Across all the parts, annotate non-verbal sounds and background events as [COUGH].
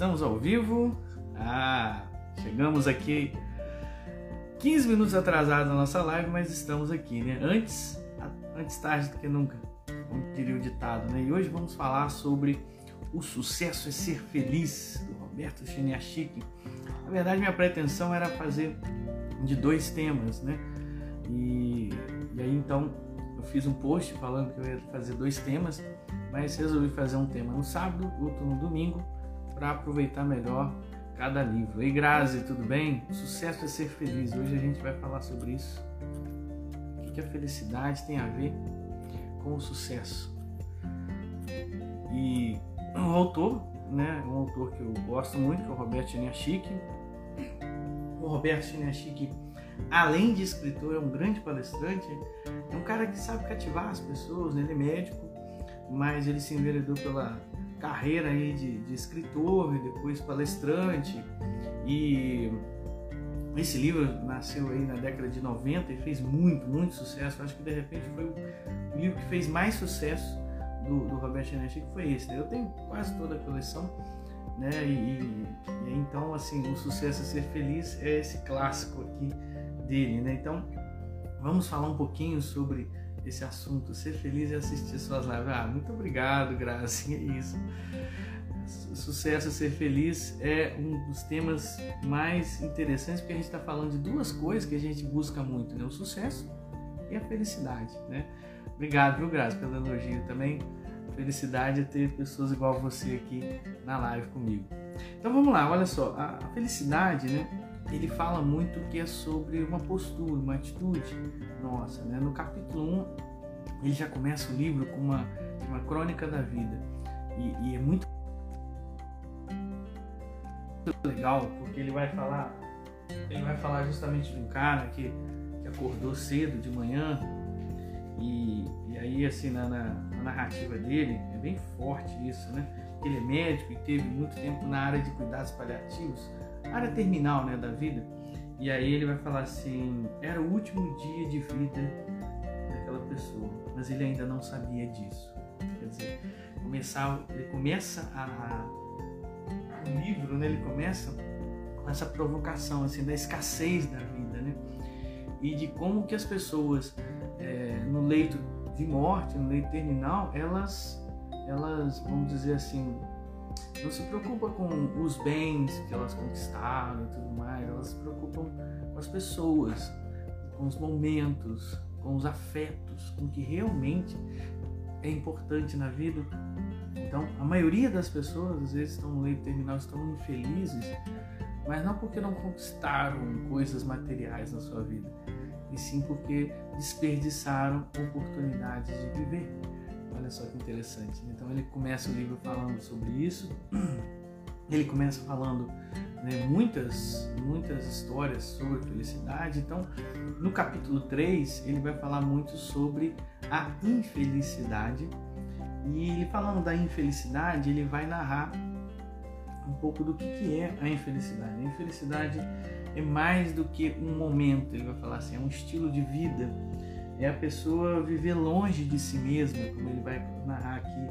Estamos ao vivo. Ah, chegamos aqui 15 minutos atrasado na nossa live, mas estamos aqui, né? Antes, antes tarde do que nunca, como diria o ditado, né? E hoje vamos falar sobre o sucesso é ser feliz, do Roberto Chiniachik. Na verdade, minha pretensão era fazer de dois temas, né? E, e aí então eu fiz um post falando que eu ia fazer dois temas, mas resolvi fazer um tema no sábado, outro no domingo, para aproveitar melhor cada livro. Ei, Grazi, tudo bem? Sucesso é ser feliz. Hoje a gente vai falar sobre isso. O que a felicidade tem a ver com o sucesso? E um autor, né, um autor que eu gosto muito, que é o Roberto Chiniachik. O Roberto Chiniachik, além de escritor, é um grande palestrante, é um cara que sabe cativar as pessoas, né? ele é médico, mas ele se enveredou pela carreira aí de, de escritor e depois palestrante e esse livro nasceu aí na década de 90 e fez muito, muito sucesso. Acho que de repente foi o livro que fez mais sucesso do, do Robert Genetti, que foi esse. Né? Eu tenho quase toda a coleção, né? E, e, então, assim, o sucesso é ser feliz é esse clássico aqui dele, né? Então, vamos falar um pouquinho sobre esse assunto, ser feliz e assistir suas lives. Ah, muito obrigado, Gracinha, [LAUGHS] é isso. Sucesso ser feliz é um dos temas mais interessantes porque a gente está falando de duas coisas que a gente busca muito, né? O sucesso e a felicidade, né? Obrigado, viu, Graça, pelo elogio também. Felicidade é ter pessoas igual você aqui na live comigo. Então vamos lá, olha só, a felicidade, né? Ele fala muito que é sobre uma postura, uma atitude nossa. Né? No capítulo 1, ele já começa o livro com uma, uma crônica da vida. E, e é muito legal, porque ele vai falar, ele vai falar justamente de um cara que, que acordou cedo de manhã e, e aí assim na, na, na, narrativa dele é bem forte isso, né? Ele é médico e teve muito tempo na área de cuidados paliativos área terminal né, da vida. E aí ele vai falar assim: era o último dia de vida daquela pessoa, mas ele ainda não sabia disso. Quer dizer, começar, ele começa a, o livro, né, ele começa com essa provocação assim da escassez da vida, né? E de como que as pessoas é, no leito de morte, no leito terminal, elas, elas, vamos dizer assim, não se preocupa com os bens que elas conquistaram e tudo mais, elas se preocupam com as pessoas, com os momentos, com os afetos, com o que realmente é importante na vida. Então, a maioria das pessoas às vezes estão no leito terminal, estão infelizes, mas não porque não conquistaram coisas materiais na sua vida, e sim porque desperdiçaram oportunidades de viver. Olha só que interessante. Então ele começa o livro falando sobre isso. [CLEARS THROAT] Ele começa falando né, muitas, muitas histórias sobre felicidade. Então, no capítulo 3, ele vai falar muito sobre a infelicidade. E falando da infelicidade, ele vai narrar um pouco do que, que é a infelicidade. A infelicidade é mais do que um momento, ele vai falar assim, é um estilo de vida é a pessoa viver longe de si mesma, como ele vai narrar aqui.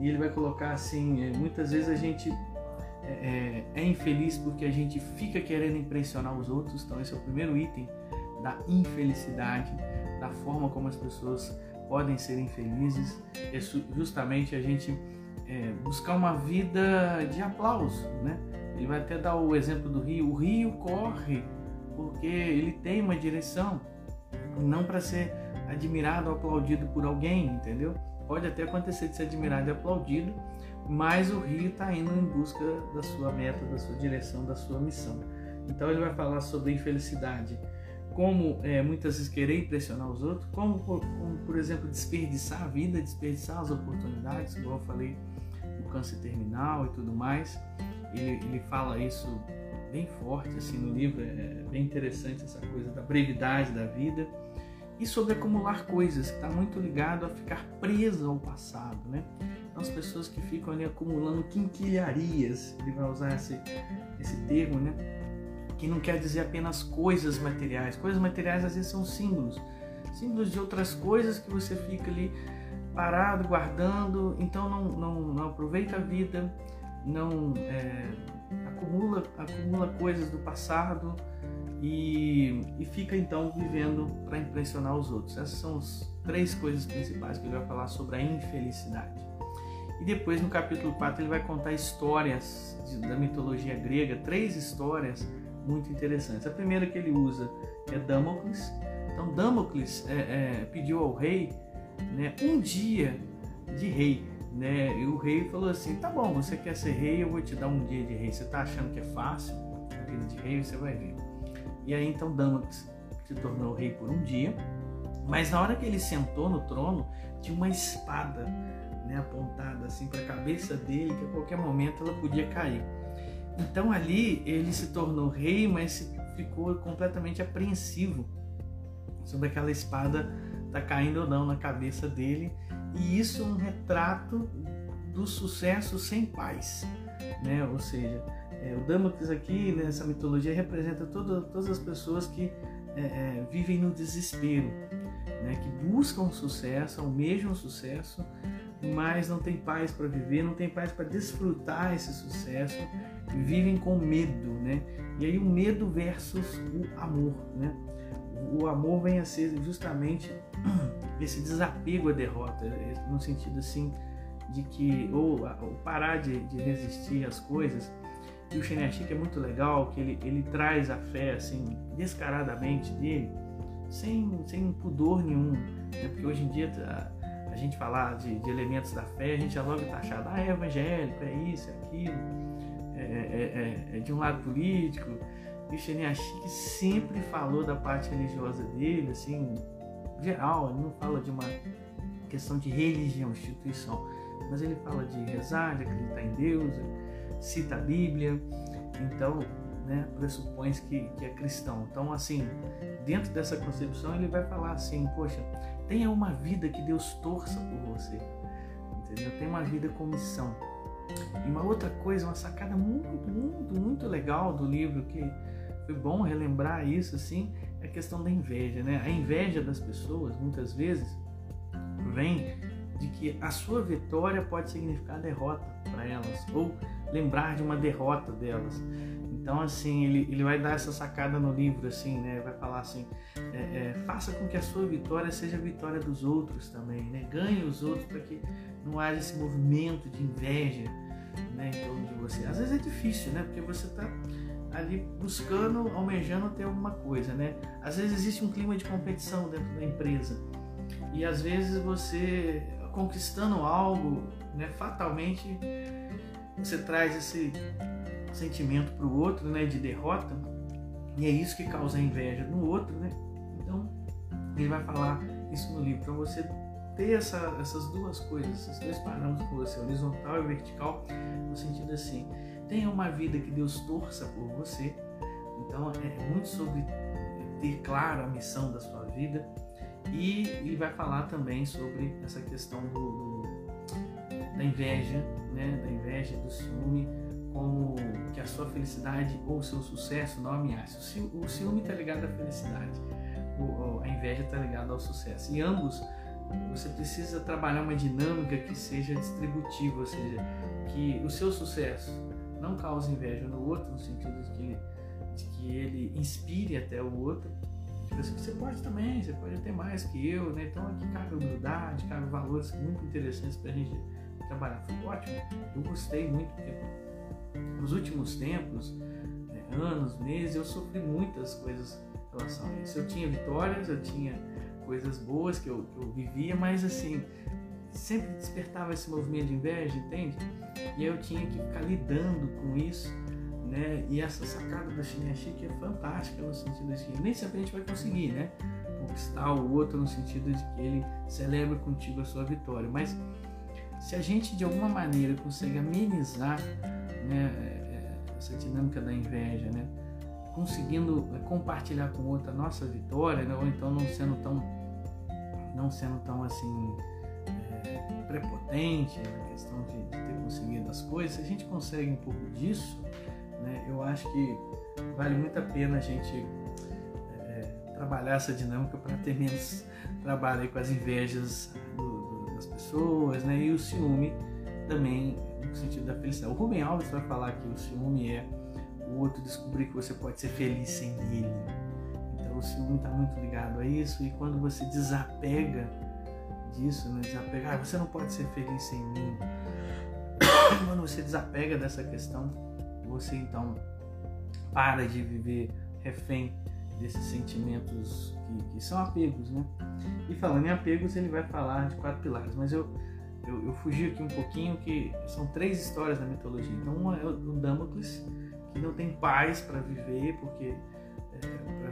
E ele vai colocar assim: é, muitas vezes a gente é, é, é, infeliz porque a gente fica querendo impressionar os outros. Então, esse é o primeiro item da infelicidade, da forma como as pessoas podem ser infelizes. É justamente a gente é, buscar uma vida de aplauso, né? Ele vai até dar o exemplo do rio. O rio corre porque ele tem uma direção, não para ser admirado ou aplaudido por alguém, entendeu? Pode até acontecer de ser admirado e aplaudido, mas o rio está indo em busca da sua meta, da sua direção, da sua missão. Então ele vai falar sobre infelicidade, como é, muitas vezes querer impressionar os outros, como, como, por exemplo desperdiçar a vida, desperdiçar as oportunidades, como eu falei do câncer terminal e tudo mais. Ele, ele fala isso bem forte assim no livro, é bem interessante essa coisa da brevidade da vida e sobre acumular coisas, que está muito ligado a ficar preso ao passado, né? Então, as pessoas que ficam ali acumulando quinquilharias, ele vai usar esse, esse termo, né? Que não quer dizer apenas coisas materiais. Coisas materiais às vezes são símbolos, símbolos de outras coisas que você fica ali parado, guardando, então não, não, não aproveita a vida, não é, acumula, acumula coisas do passado e, e fica então vivendo para impressionar os outros. Essas são as três coisas principais que ele vai falar sobre a infelicidade. E depois no capítulo 4 ele vai contar histórias de, da mitologia grega, três histórias muito interessantes. A primeira que ele usa é Damocles. Então Damocles é, é, pediu ao rei né, um dia de rei. Né? E o rei falou assim: tá bom, você quer ser rei, eu vou te dar um dia de rei. Você tá achando que é fácil? A vida de rei, você vai ver. E aí então Damocles se tornou rei por um dia, mas na hora que ele sentou no trono, tinha uma espada né, apontada assim para a cabeça dele, que a qualquer momento ela podia cair. Então ali ele se tornou rei, mas ficou completamente apreensivo sobre aquela espada tá caindo ou não na cabeça dele, e isso é um retrato do sucesso sem paz, né? Ou seja, é, o Damocles aqui nessa mitologia representa todo, todas as pessoas que é, é, vivem no desespero, né? que buscam sucesso, almejam sucesso, mas não tem paz para viver, não tem paz para desfrutar esse sucesso, vivem com medo, né? E aí o medo versus o amor, né? O amor vem a ser justamente [CLEARS THROAT] esse desapego à derrota, no sentido assim de que ou, ou parar de, de resistir às coisas e o Shineshik é muito legal, que ele, ele traz a fé assim, descaradamente dele, sem, sem pudor nenhum. Né? Porque hoje em dia a, a gente falar de, de, elementos da fé, a gente já logo está achado, ah, é evangélico, é isso, é aquilo, é, é, é, é de um lado político. E o Shineshik sempre falou da parte religiosa dele, assim, geral, ele não fala de uma questão de religião, instituição, mas ele fala de rezar, de acreditar em Deus, cita a Bíblia, então né, pressupõe que, que é cristão. Então, assim, dentro dessa concepção, ele vai falar assim: poxa, tenha uma vida que Deus torça por você, entendeu? Tenha uma vida com missão. E uma outra coisa, uma sacada muito, muito, muito legal do livro, que foi bom relembrar isso, assim, é a questão da inveja, né? A inveja das pessoas, muitas vezes, vem de que a sua vitória pode significar derrota para elas, ou lembrar de uma derrota delas. Então, assim, ele, ele vai dar essa sacada no livro, assim, né? Vai falar assim: é, é, faça com que a sua vitória seja a vitória dos outros também, né? Ganhe os outros para que não haja esse movimento de inveja né, em torno de você. Às vezes é difícil, né? Porque você está ali buscando, almejando ter alguma coisa, né? Às vezes existe um clima de competição dentro da empresa e às vezes você conquistando algo, né, fatalmente você traz esse sentimento para o outro, né, de derrota, e é isso que causa inveja no outro, né? Então, ele vai falar isso no livro para você ter essa, essas duas coisas, esses dois parâmetros você, horizontal e vertical, no sentido assim, tenha uma vida que Deus torça por você. Então, é muito sobre ter claro a missão da sua vida e, e vai falar também sobre essa questão do, do da inveja, né, da inveja, do ciúme, como que a sua felicidade ou o seu sucesso não ameaça. O ciúme está ligado à felicidade, a inveja está ligada ao sucesso. E ambos você precisa trabalhar uma dinâmica que seja distributiva, ou seja, que o seu sucesso não cause inveja no outro, no sentido de que, de que ele inspire até o outro. Tipo assim, você pode também, você pode ter mais que eu, né? Então aqui cabe humildade, cabe valores muito interessantes para a gente trabalhar. Foi ótimo, eu gostei muito, nos últimos tempos, né, anos, meses, eu sofri muitas coisas em relação a isso. Eu tinha vitórias, eu tinha coisas boas que eu, que eu vivia, mas assim, sempre despertava esse movimento de inveja, entende? E eu tinha que ficar lidando com isso, né? E essa sacada do Shinya-Shiki é fantástica no sentido de que nem sempre a gente vai conseguir, né? Conquistar o outro no sentido de que ele celebra contigo a sua vitória, mas se a gente de alguma maneira consegue amenizar né, é, essa dinâmica da inveja, né, conseguindo é, compartilhar com outra a nossa vitória, né, ou então não sendo tão, não sendo tão assim prepotente na questão de, ter conseguido as coisas, se a gente consegue um pouco disso, né, eu acho que vale muito a pena a gente é, trabalhar essa dinâmica para ter menos trabalho com as invejas do, das pessoas, né? E o ciúme também no sentido da felicidade. O Rubem Alves vai falar que o ciúme é o outro descobrir que você pode ser feliz sem ele. Então o ciúme está muito ligado a isso e quando você desapega disso, né? desapega, ah, você não pode ser feliz sem mim. [COUGHS] Quando você desapega dessa questão, você então para de viver refém desses sentimentos que, que, são apegos, né? E falando em apegos, ele vai falar de quatro pilares, mas eu, eu, eu fugi aqui um pouquinho que são três histórias da mitologia. Então, uma é o Damocles, que não tem paz para viver, porque é, para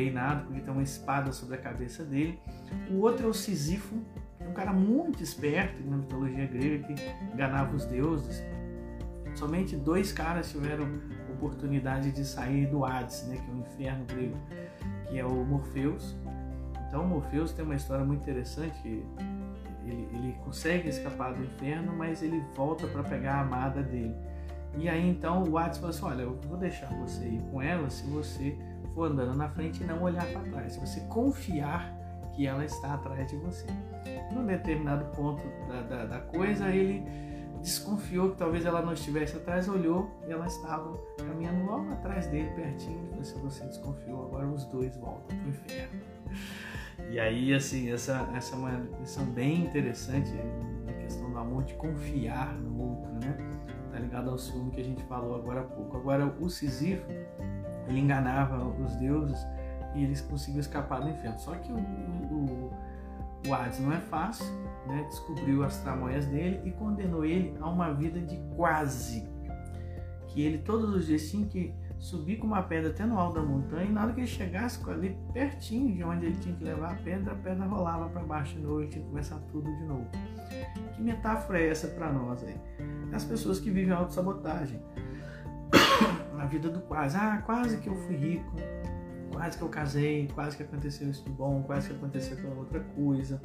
reinado, porque tem uma espada sobre a cabeça dele. O outro é o Sísifo, que é um cara muito esperto na mitologia grega que enganava os deuses. Somente dois caras tiveram oportunidade de sair do Hades, né, que é o inferno grego, que é o Morpheus. Então, Morpheus tem uma história muito interessante. Ele, ele consegue escapar do inferno, mas ele volta para pegar a amada dele. E aí então o Hades falou assim: Olha, eu vou deixar você ir com ela se você for andando na frente e não olhar para trás. Você confiar que ela está atrás de você. Num determinado ponto da, da, da coisa, ele desconfiou que talvez ela não estivesse atrás, olhou e ela estava caminhando logo atrás dele, pertinho. Ele falou você desconfiou, agora os dois voltam para o inferno. E aí, assim, essa, essa é uma lição bem interessante, a questão do amor, de confiar no outro, né? Tá ligado ao ciúme que a gente falou agora há pouco. Agora, o Sísifo, ele enganava os deuses e eles conseguiam escapar do inferno. Só que o, o, o Hades não é fácil, né, descobriu as tramóias dele e condenou ele a uma vida de quase. Que ele todos os dias tinha que subir com uma pedra até no alto da montanha e na hora que ele chegasse ali pertinho de onde ele tinha que levar a pedra, a pedra rolava para baixo de novo e tinha que começar tudo de novo. Que metáfora é essa para nós aí? As pessoas que vivem autossabotagem. A vida do quase. Ah, quase que eu fui rico, quase que eu casei, quase que aconteceu isso de bom, quase que aconteceu aquela outra coisa.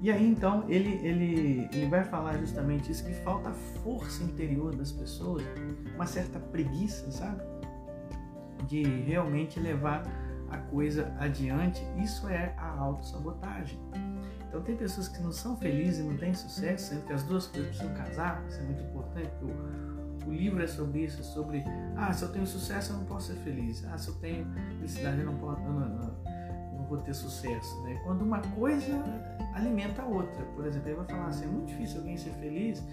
E aí então ele, ele, ele vai falar justamente isso, que falta força interior das pessoas, uma certa preguiça, sabe? De realmente levar a coisa adiante. Isso é a autossabotagem. Então tem pessoas que não são felizes e não têm sucesso, sendo que as duas coisas precisam casar, isso é muito importante, porque o, livro é sobre isso, é sobre ah, se eu tenho sucesso eu não posso ser feliz, ah, se eu tenho felicidade eu não posso. Não, não, vou ter sucesso. Né? Quando uma coisa alimenta a outra. Por exemplo, ele vai falar assim, é muito difícil alguém ser feliz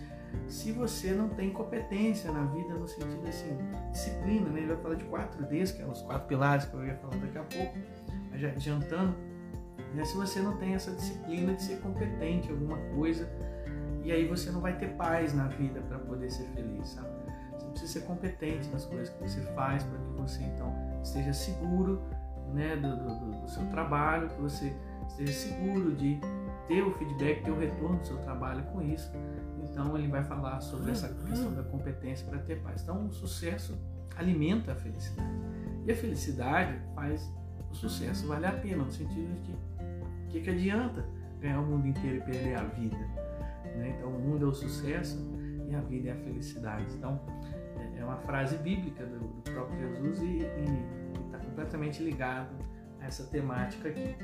se você não tem competência na vida no sentido assim, disciplina, né? Ele vai falar de quatro Ds, que é os quatro pilares que eu ia falar daqui a pouco, mas já adiantando, né? se você não tem essa disciplina de ser competente em alguma coisa, e aí você não vai ter paz na vida para poder ser feliz, sabe? Você precisa ser competente nas coisas que você faz para que você então esteja seguro, né, do, do, do seu trabalho, que você esteja seguro de ter o feedback, ter o retorno do seu trabalho com isso. Então ele vai falar sobre essa questão da competência para ter paz. Então o sucesso alimenta a felicidade. E a felicidade faz o sucesso valer a pena, no sentido de que o que, que adianta ganhar o mundo inteiro e perder a vida? Né? Então o mundo é o sucesso e a vida é a felicidade. Então é, uma frase bíblica do, do próprio Jesus e está completamente ligado a essa temática aqui.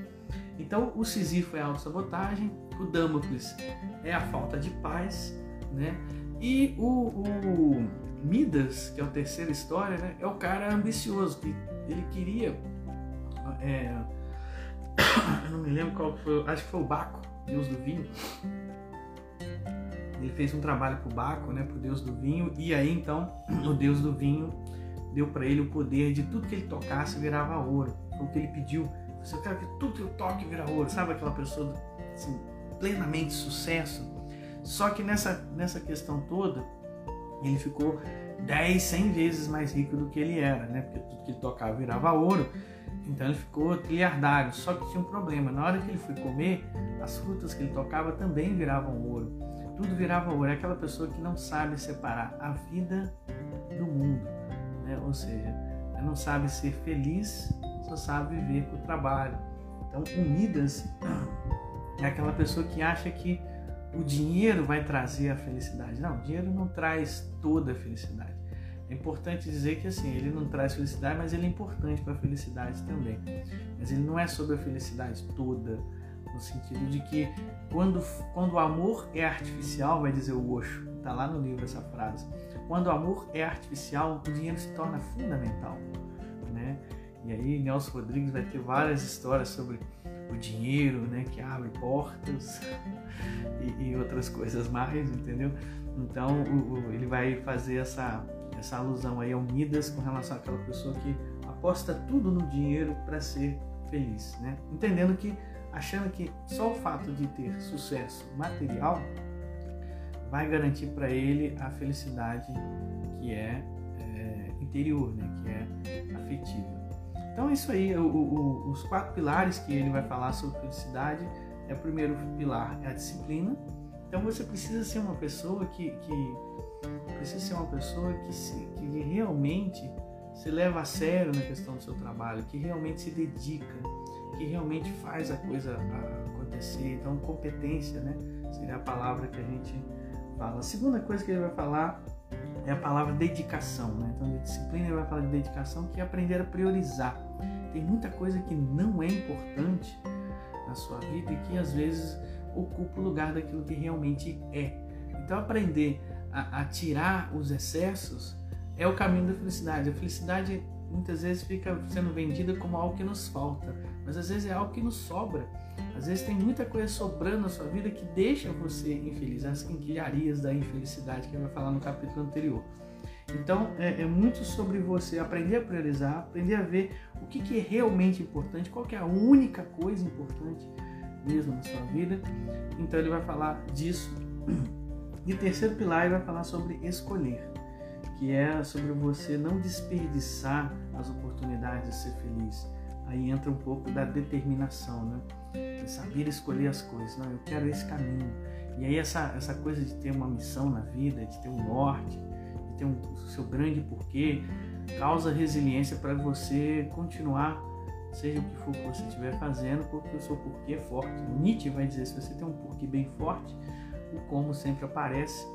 Então, o Sísifo é a autossabotagem, o Damocles é a falta de paz, né? E o, o Midas, que é a terceira história, né? é o cara ambicioso, que ele queria. É, [COUGHS] não me lembro qual foi, acho que foi o Baco, deus do vinho. Ele fez um trabalho para o Baco, né, para o deus do vinho, e aí então o deus do vinho deu para ele o poder de tudo que ele tocasse virava ouro. Foi o que ele pediu eu quero que tudo que eu toque vira ouro. Sabe aquela pessoa assim, plenamente sucesso? Só que nessa, nessa questão toda, ele ficou 10, 100 vezes mais rico do que ele era, né? Porque tudo que ele tocava virava ouro. Então ele ficou trilhardário. Só que tinha um problema. Na hora que ele foi comer, as frutas que ele tocava também viravam ouro. Tudo virava ouro. É aquela pessoa que não sabe separar a vida do mundo. Né? Ou seja, não sabe ser feliz só sabe viver com o trabalho. Então, o Midas [CLEARS THROAT] é aquela pessoa que acha que o dinheiro vai trazer a felicidade. Não, o dinheiro não traz toda a felicidade. É importante dizer que assim, ele não traz felicidade, mas ele é importante para a felicidade também. Mas ele não é sobre a felicidade toda, no sentido de que quando, quando o amor é artificial, vai dizer o Osho, está lá no livro essa frase, quando o amor é artificial, o dinheiro se torna fundamental. Né? E aí Nelson Rodrigues vai ter várias histórias sobre o dinheiro, né, que abre portas [LAUGHS] e, e outras coisas mais, entendeu? Então o, o, ele vai fazer essa, essa alusão aí ao Midas com relação àquela pessoa que aposta tudo no dinheiro para ser feliz, né? Entendendo que achando que só o fato de ter sucesso material vai garantir para ele a felicidade que é, é, interior, né? que é afetiva. Então é isso aí, o, o, os quatro pilares que ele vai falar sobre felicidade é o primeiro pilar é a disciplina. Então você precisa ser uma pessoa que, que precisa ser uma pessoa que, se, que realmente se leva a sério na questão do seu trabalho, que realmente se dedica, que realmente faz a coisa acontecer. Então, competência, né? Seria a palavra que a gente fala. A segunda coisa que ele vai falar é a palavra dedicação, né? Então, de disciplina ele vai falar de dedicação, que é aprender a priorizar. Tem muita coisa que não é importante na sua vida e que às vezes ocupa o lugar daquilo que realmente é. Então, aprender a, a tirar os excessos é o caminho da felicidade. A felicidade muitas vezes fica sendo vendida como algo que nos falta, mas às vezes é algo que nos sobra. Às vezes tem muita coisa sobrando na sua vida que deixa você infeliz, as quinquilharias da infelicidade que ele vai falar no capítulo anterior. Então é, é, muito sobre você aprender a priorizar, aprender a ver o que, que é realmente importante, qual é a única coisa importante mesmo na sua vida. Então ele vai falar disso. E terceiro pilar ele vai falar sobre escolher que é sobre você não desperdiçar as oportunidades de ser feliz. Aí entra um pouco da determinação, né? De saber escolher as coisas. Não, eu quero esse caminho. E aí essa, essa coisa de ter uma missão na vida, de ter um norte, de ter um, o seu grande porquê, causa resiliência para você continuar, seja o que for que você estiver fazendo, porque o seu porquê é forte. Nietzsche vai dizer, se você tem um porquê bem forte, o como sempre aparece.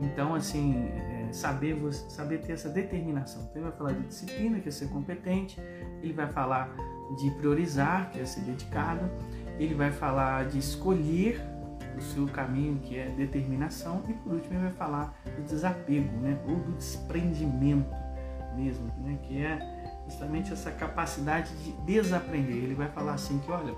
Então, assim, é, saber, saber ter essa determinação. Então, ele vai falar de disciplina, que é ser competente, ele vai falar de priorizar, que é ser dedicado, ele vai falar de escolher o seu caminho, que é determinação, e por último, ele vai falar do desapego, né? ou do desprendimento mesmo, né? que é justamente essa capacidade de desaprender. Ele vai falar assim que, olha,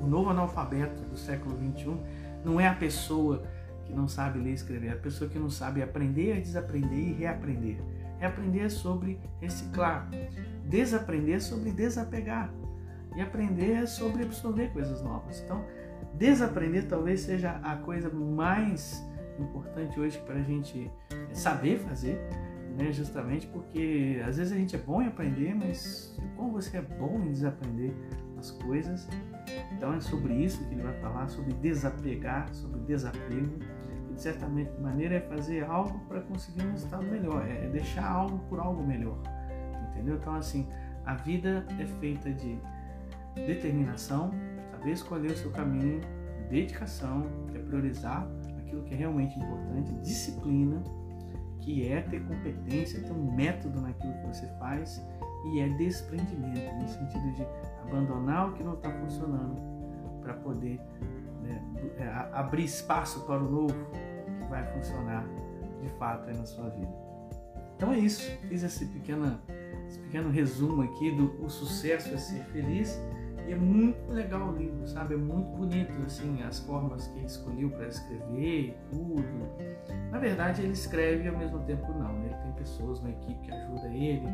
o novo analfabeto do século XXI não é a pessoa que não sabe ler e escrever, é a pessoa que não sabe aprender, desaprender e reaprender. Reaprender sobre reciclar, desaprender sobre desapegar e aprender sobre absorver coisas novas. Então, desaprender talvez seja a coisa mais importante hoje para a gente saber fazer, né? justamente porque às vezes a gente é bom em aprender, mas como você é bom em desaprender as coisas, então é sobre isso que ele vai falar, sobre desapegar, sobre desapego. E de certa maneira é fazer algo para conseguir um resultado melhor, é deixar algo por algo melhor. Entendeu? Então assim, a vida é feita de determinação, saber escolher o seu caminho, dedicação, é priorizar aquilo que é realmente importante, disciplina, que é ter competência, ter um método naquilo que você faz e é desprendimento, no sentido de abandonar o que não está funcionando para poder né, é, abrir espaço para o novo que vai funcionar de fato na sua vida. Então é isso, fiz esse pequeno, esse pequeno resumo aqui do o sucesso é ser feliz e é muito legal o livro, sabe? É muito bonito assim as formas que ele escolheu para escrever e tudo. Na verdade ele escreve e ao mesmo tempo não, né? ele tem pessoas na equipe que ajuda ele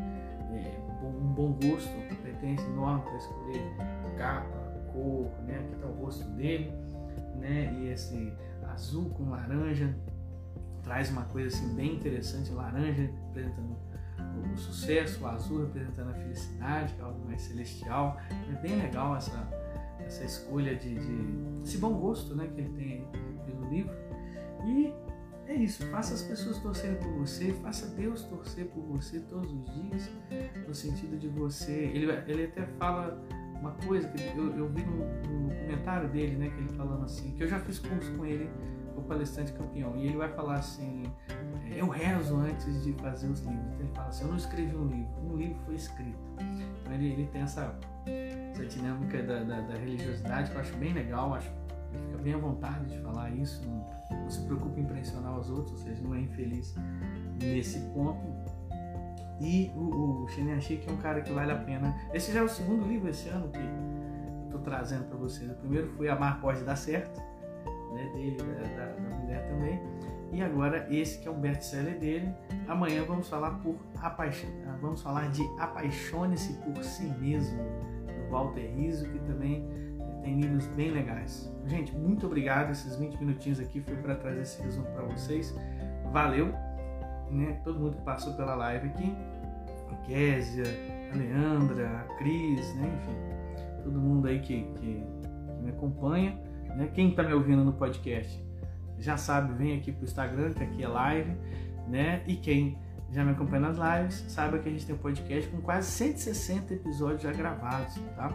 é, um bom gosto, competência enorme para escolher capa, cor, né? Aqui está o rosto dele, né? E esse azul com laranja traz uma coisa assim bem interessante, laranja representando o sucesso, o azul representando a felicidade, que é algo mais celestial. É bem legal essa, essa escolha de, de esse bom gosto, né? Que ele tem pelo livro. E é isso, faça as pessoas torcerem por você, faça Deus torcer por você todos os dias, no sentido de você. Ele, ele até fala uma coisa que eu, eu vi no, no, comentário dele, né, que ele falando assim, que eu já fiz curso com ele o palestrante campeão. E ele vai falar assim: é, eu rezo antes de fazer os livros. Então ele fala assim: eu não escrevi um livro, um livro foi escrito. Então ele, ele tem essa, essa dinâmica da, da, da, religiosidade que eu acho bem legal, acho fica bem à vontade de falar isso, não, não se preocupa em impressionar os outros, ou seja, não é infeliz nesse ponto. E o, o que é um cara que vale a pena. Esse já é o segundo livro esse ano que eu estou trazendo para vocês. O primeiro foi Amar Pode Dar Certo, né, dele, da, da, mulher também. E agora esse que é um best-seller dele. Amanhã vamos falar por apaixon... vamos falar de Apaixone-se por si mesmo, do Walter Rizzo, que também tem livros bem legais. Gente, muito obrigado. Esses 20 minutinhos aqui foi para trazer esse resumo para vocês. Valeu, né? Todo mundo que passou pela live aqui, a Késia, a Leandra, a Cris, né? Enfim, todo mundo aí que, que, que me acompanha. Né? Quem está me ouvindo no podcast já sabe, vem aqui para o Instagram, que aqui é live, né? E quem já me acompanha nas lives, saiba que a gente tem um podcast com quase 160 episódios já gravados, tá?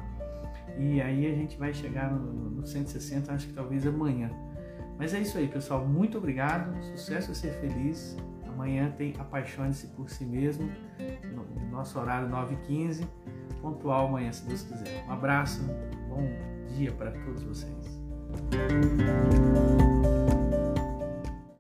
E aí a gente vai chegar no, no 160, acho que talvez amanhã. Mas é isso aí, pessoal. Muito obrigado. Sucesso e ser feliz. Amanhã tem Apaixone-se por si mesmo, no nosso horário 9h15, pontual amanhã, se Deus quiser. Um abraço, bom dia para todos vocês.